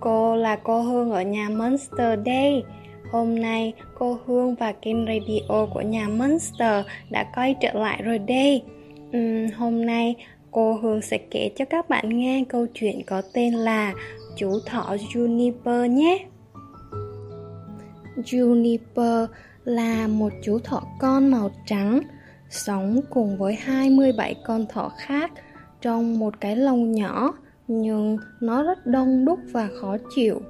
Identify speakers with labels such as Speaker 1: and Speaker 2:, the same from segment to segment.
Speaker 1: cô là cô Hương ở nhà Monster Day. Hôm nay cô Hương và kênh radio của nhà Monster đã quay trở lại rồi đây. Uhm, hôm nay cô Hương sẽ kể cho các bạn nghe câu chuyện có tên là Chú thỏ Juniper nhé. Juniper là một chú thỏ con màu trắng, sống cùng với 27 con thỏ khác trong một cái lồng nhỏ nhưng nó rất đông đúc và khó chịu.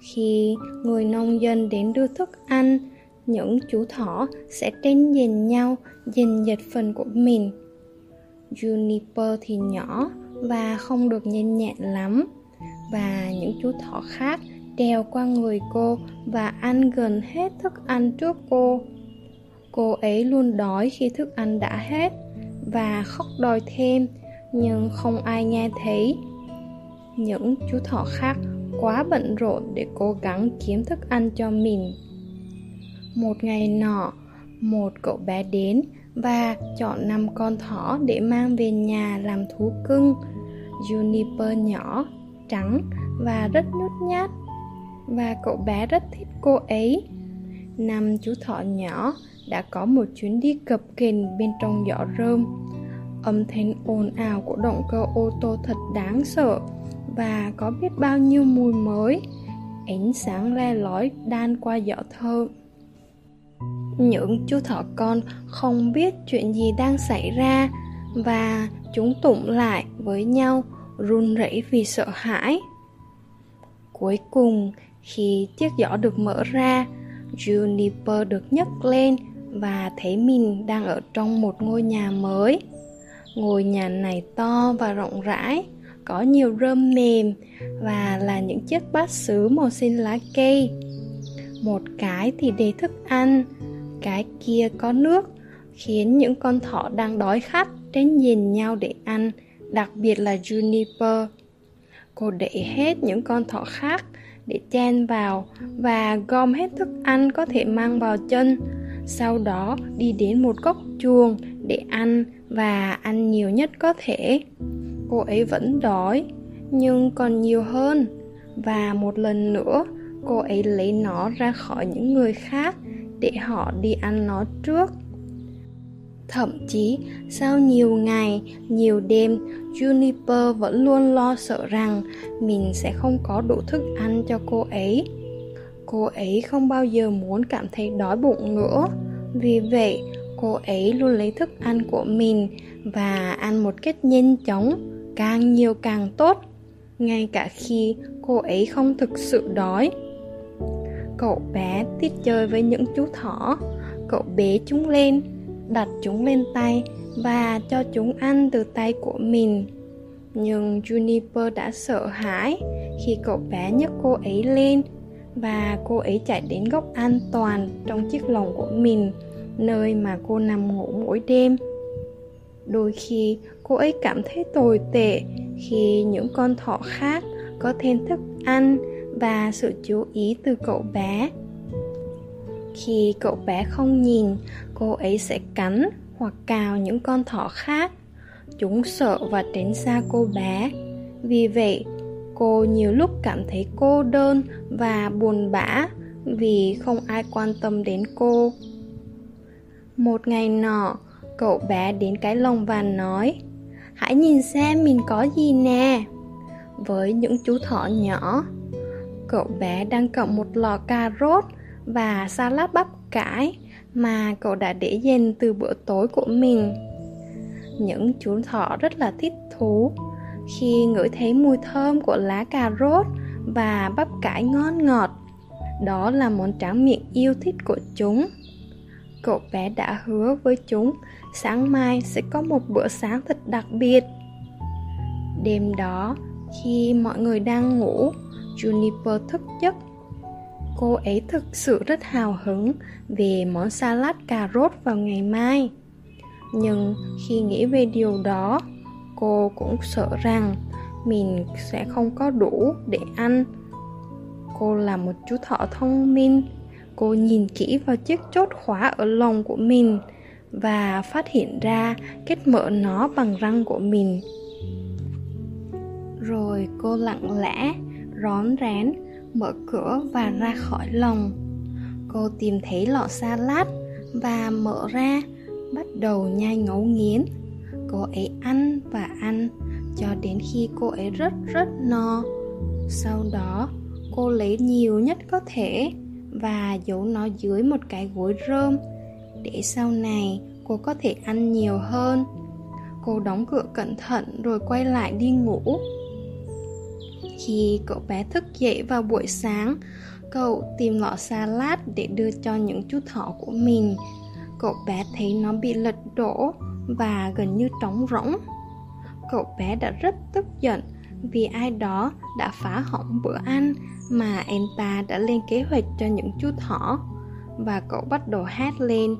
Speaker 1: Khi người nông dân đến đưa thức ăn, những chú thỏ sẽ tranh giành nhau giành giật phần của mình. Juniper thì nhỏ và không được nhanh nhẹn lắm và những chú thỏ khác trèo qua người cô và ăn gần hết thức ăn trước cô. Cô ấy luôn đói khi thức ăn đã hết và khóc đòi thêm nhưng không ai nghe thấy. Những chú thỏ khác quá bận rộn để cố gắng kiếm thức ăn cho mình. Một ngày nọ, một cậu bé đến và chọn năm con thỏ để mang về nhà làm thú cưng. Juniper nhỏ, trắng và rất nhút nhát và cậu bé rất thích cô ấy. Năm chú thỏ nhỏ đã có một chuyến đi cập kềnh bên trong giỏ rơm. Âm thanh ồn ào của động cơ ô tô thật đáng sợ và có biết bao nhiêu mùi mới. Ánh sáng le lói đan qua giỏ thơm. Những chú thỏ con không biết chuyện gì đang xảy ra và chúng tụng lại với nhau run rẩy vì sợ hãi. Cuối cùng, khi chiếc giỏ được mở ra, Juniper được nhấc lên và thấy mình đang ở trong một ngôi nhà mới. Ngôi nhà này to và rộng rãi, có nhiều rơm mềm và là những chiếc bát sứ màu xanh lá cây. Một cái thì để thức ăn, cái kia có nước, khiến những con thỏ đang đói khát đến nhìn nhau để ăn, đặc biệt là Juniper. Cô để hết những con thỏ khác để chen vào và gom hết thức ăn có thể mang vào chân sau đó đi đến một góc chuồng để ăn và ăn nhiều nhất có thể cô ấy vẫn đói, nhưng còn nhiều hơn. Và một lần nữa, cô ấy lấy nó ra khỏi những người khác để họ đi ăn nó trước. Thậm chí, sau nhiều ngày, nhiều đêm, juniper vẫn luôn lo sợ rằng mình sẽ không có đủ thức ăn cho cô ấy. Cô ấy không bao giờ muốn cảm thấy đói bụng nữa. Vì vậy, cô ấy luôn lấy thức ăn của mình và ăn một cách nhanh chóng càng nhiều càng tốt, ngay cả khi cô ấy không thực sự đói. Cậu bé tiết chơi với những chú thỏ, cậu bế chúng lên, đặt chúng lên tay và cho chúng ăn từ tay của mình. Nhưng juniper đã sợ hãi khi cậu bé nhấc cô ấy lên và cô ấy chạy đến góc an toàn trong chiếc lồng của mình, nơi mà cô nằm ngủ mỗi đêm. Đôi khi cô ấy cảm thấy tồi tệ khi những con thỏ khác có thêm thức ăn và sự chú ý từ cậu bé. Khi cậu bé không nhìn, cô ấy sẽ cắn hoặc cào những con thỏ khác. Chúng sợ và tránh xa cô bé. Vì vậy, cô nhiều lúc cảm thấy cô đơn và buồn bã vì không ai quan tâm đến cô. Một ngày nọ, cậu bé đến cái lồng và nói hãy nhìn xem mình có gì nè. Với những chú thỏ nhỏ, cậu bé đang cầm một lò cà rốt và salad bắp cải mà cậu đã để dành từ bữa tối của mình. Những chú thỏ rất là thích thú khi ngửi thấy mùi thơm của lá cà rốt và bắp cải ngon ngọt. Đó là món tráng miệng yêu thích của chúng. Cậu bé đã hứa với chúng sáng mai sẽ có một bữa sáng thật đặc biệt đêm đó khi mọi người đang ngủ Juniper thức giấc. Cô ấy thực sự rất hào hứng về món salad cà rốt vào ngày mai. Nhưng khi nghĩ về điều đó, cô cũng sợ rằng mình sẽ không có đủ để ăn. Cô là một chú thỏ thông minh. Cô nhìn kỹ vào chiếc chốt khóa ở lồng của mình và phát hiện ra kết mở nó bằng răng của mình. Rồi cô lặng lẽ, rón rén, mở cửa và ra khỏi lồng. Cô tìm thấy lọ salad và mở ra, bắt đầu nhai ngấu nghiến. Cô ấy ăn và ăn cho đến khi cô ấy rất rất no. Sau đó, cô lấy nhiều nhất có thể và giấu nó dưới một cái gối rơm để sau này cô có thể ăn nhiều hơn. Cô đóng cửa cẩn thận rồi quay lại đi ngủ. Khi cậu bé thức dậy vào buổi sáng, cậu tìm lọ salad để đưa cho những chú thỏ của mình. Cậu bé thấy nó bị lật đổ và gần như trống rỗng. Cậu bé đã rất tức giận vì ai đó đã phá hỏng bữa ăn mà Enta đã lên kế hoạch cho những chú thỏ. Và cậu bắt đầu hát lên.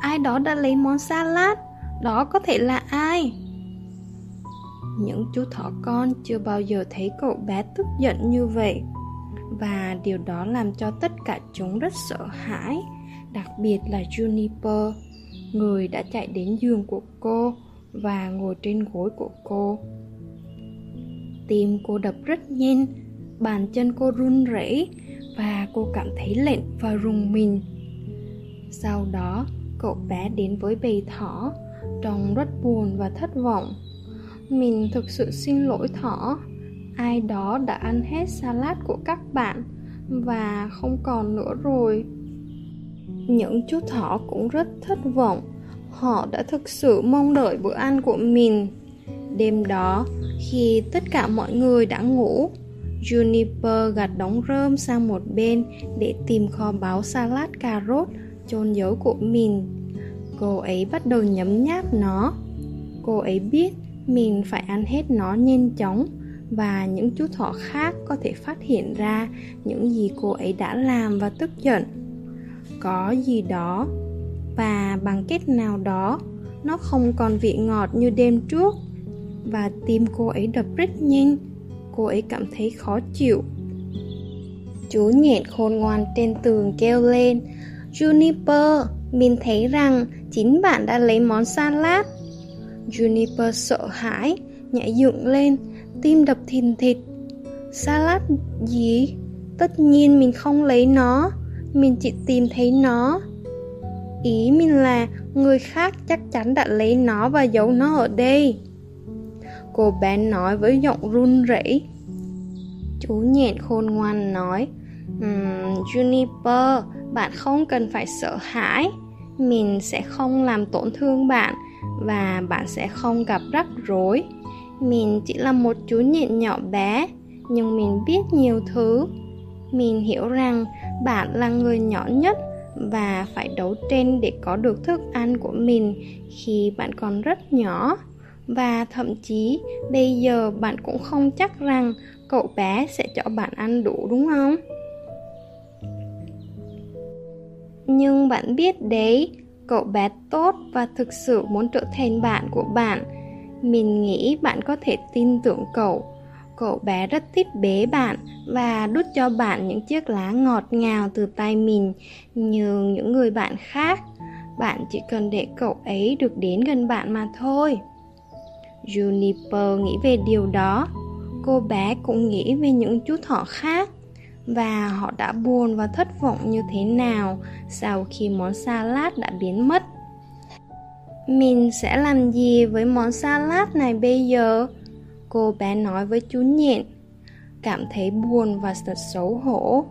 Speaker 1: Ai đó đã lấy món salad, đó có thể là ai? Những chú thỏ con chưa bao giờ thấy cậu bé tức giận như vậy Và điều đó làm cho tất cả chúng rất sợ hãi Đặc biệt là Juniper Người đã chạy đến giường của cô Và ngồi trên gối của cô Tim cô đập rất nhanh Bàn chân cô run rẩy và cô cảm thấy lạnh và rùng mình. Sau đó cậu bé đến với bầy thỏ Trông rất buồn và thất vọng. Mình thực sự xin lỗi thỏ. Ai đó đã ăn hết salad của các bạn Và không còn nữa rồi. Những chú thỏ cũng rất thất vọng. Họ đã thực sự mong đợi bữa ăn của mình. Đêm đó, khi tất cả mọi người đã ngủ Juniper gạt đóng rơm sang một bên để tìm kho báu salad, cà rốt, chôn giấu của mình. Cô ấy bắt đầu nhấm nháp nó. Cô ấy biết mình phải ăn hết nó nhanh chóng và những chú thỏ khác có thể phát hiện ra những gì cô ấy đã làm và tức giận có gì đó và bằng cách nào đó, nó không còn vị ngọt như đêm trước và tim cô ấy đập rất nhanh cô ấy cảm thấy khó chịu chú nhện khôn ngoan trên tường kêu lên juniper mình thấy rằng chính bạn đã lấy món salad Juniper sợ hãi, nhảy dựng lên, tim đập thình thịch. Salad gì? Tất nhiên mình không lấy nó, mình chỉ tìm thấy nó. Ý mình là người khác chắc chắn đã lấy nó và giấu nó ở đây. Cô bé nói với giọng run rẩy. Chú nhện khôn ngoan nói, um, Juniper, bạn không cần phải sợ hãi. Mình sẽ không làm tổn thương bạn và bạn sẽ không gặp rắc rối mình chỉ là một chú nhện nhỏ bé nhưng mình biết nhiều thứ mình hiểu rằng bạn là người nhỏ nhất và phải đấu tranh để có được thức ăn của mình khi bạn còn rất nhỏ và thậm chí, bây giờ bạn cũng không chắc rằng cậu bé sẽ cho bạn ăn đủ, đúng không? Nhưng bạn biết đấy, cậu bé tốt và thực sự muốn trở thành bạn của bạn. Mình nghĩ bạn có thể tin tưởng cậu. Cậu bé rất thích bế bạn và đút cho bạn những chiếc lá ngọt ngào từ tay mình, như những người bạn khác. Bạn chỉ cần để cậu ấy được đến gần bạn mà thôi juniper nghĩ về điều đó. Cô bé cũng nghĩ về những chú thỏ khác. Và họ đã buồn và thất vọng như thế nào sau khi món salad đã biến mất? Mình sẽ làm gì với món salad này bây giờ? Cô bé nói với chú nhện, cảm thấy buồn và thật xấu hổ.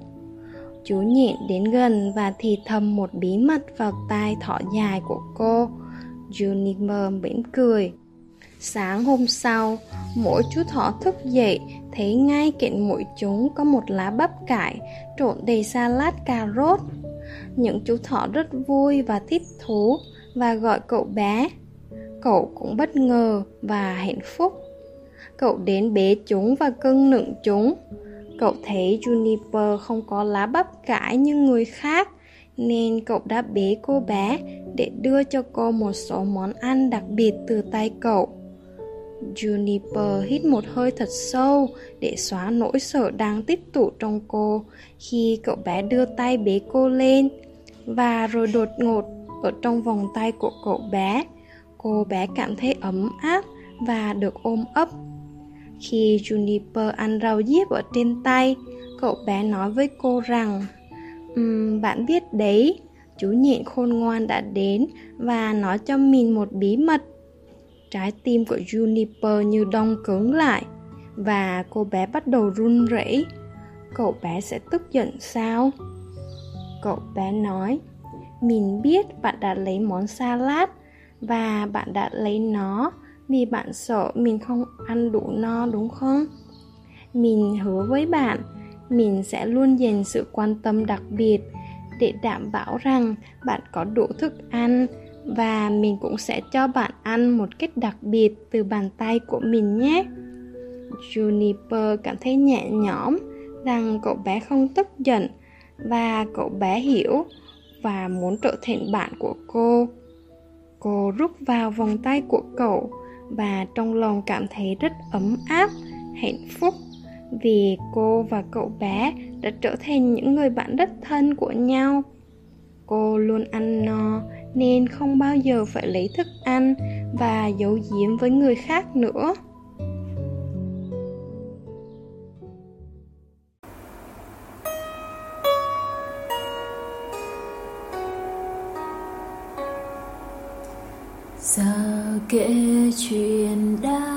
Speaker 1: Chú nhện đến gần và thì thầm một bí mật vào tai thỏ dài của cô. Juniper mỉm cười. Sáng hôm sau, mỗi chú thỏ thức dậy thấy ngay cạnh mũi chúng có một lá bắp cải trộn đầy salad cà rốt. Những chú thỏ rất vui và thích thú và gọi cậu bé. Cậu cũng bất ngờ và hạnh phúc. Cậu đến bế chúng và cưng nựng chúng. Cậu thấy Juniper không có lá bắp cải như người khác Nên cậu đã bế cô bé để đưa cho cô một số món ăn đặc biệt từ tay cậu Juniper hít một hơi thật sâu để xóa nỗi sợ đang tích tụ trong cô khi cậu bé đưa tay bế cô lên và rồi đột ngột ở trong vòng tay của cậu bé. Cô bé cảm thấy ấm áp và được ôm ấp. Khi Juniper ăn rau diếp ở trên tay cậu bé nói với cô rằng um, bạn biết đấy chú nhện khôn ngoan đã đến và nói cho mình một bí mật. Trái tim của Juniper như đông cứng lại Và cô bé bắt đầu run rẩy Cậu bé sẽ tức giận sao? Cậu bé nói, Mình biết bạn đã lấy món salad Và bạn đã lấy nó Vì bạn sợ mình không ăn đủ no, đúng không? Mình hứa với bạn, Mình sẽ luôn dành sự quan tâm đặc biệt Để đảm bảo rằng bạn có đủ thức ăn và mình cũng sẽ cho bạn ăn một cách đặc biệt từ bàn tay của mình nhé. Juniper cảm thấy nhẹ nhõm rằng cậu bé không tức giận và cậu bé hiểu và muốn trở thành bạn của cô. Cô rút vào vòng tay của cậu và trong lòng cảm thấy rất ấm áp, hạnh phúc vì cô và cậu bé đã trở thành những người bạn rất thân của nhau. Cô luôn ăn no nên không bao giờ phải lấy thức ăn và giấu giếm với người khác nữa.
Speaker 2: Giờ kể chuyện đã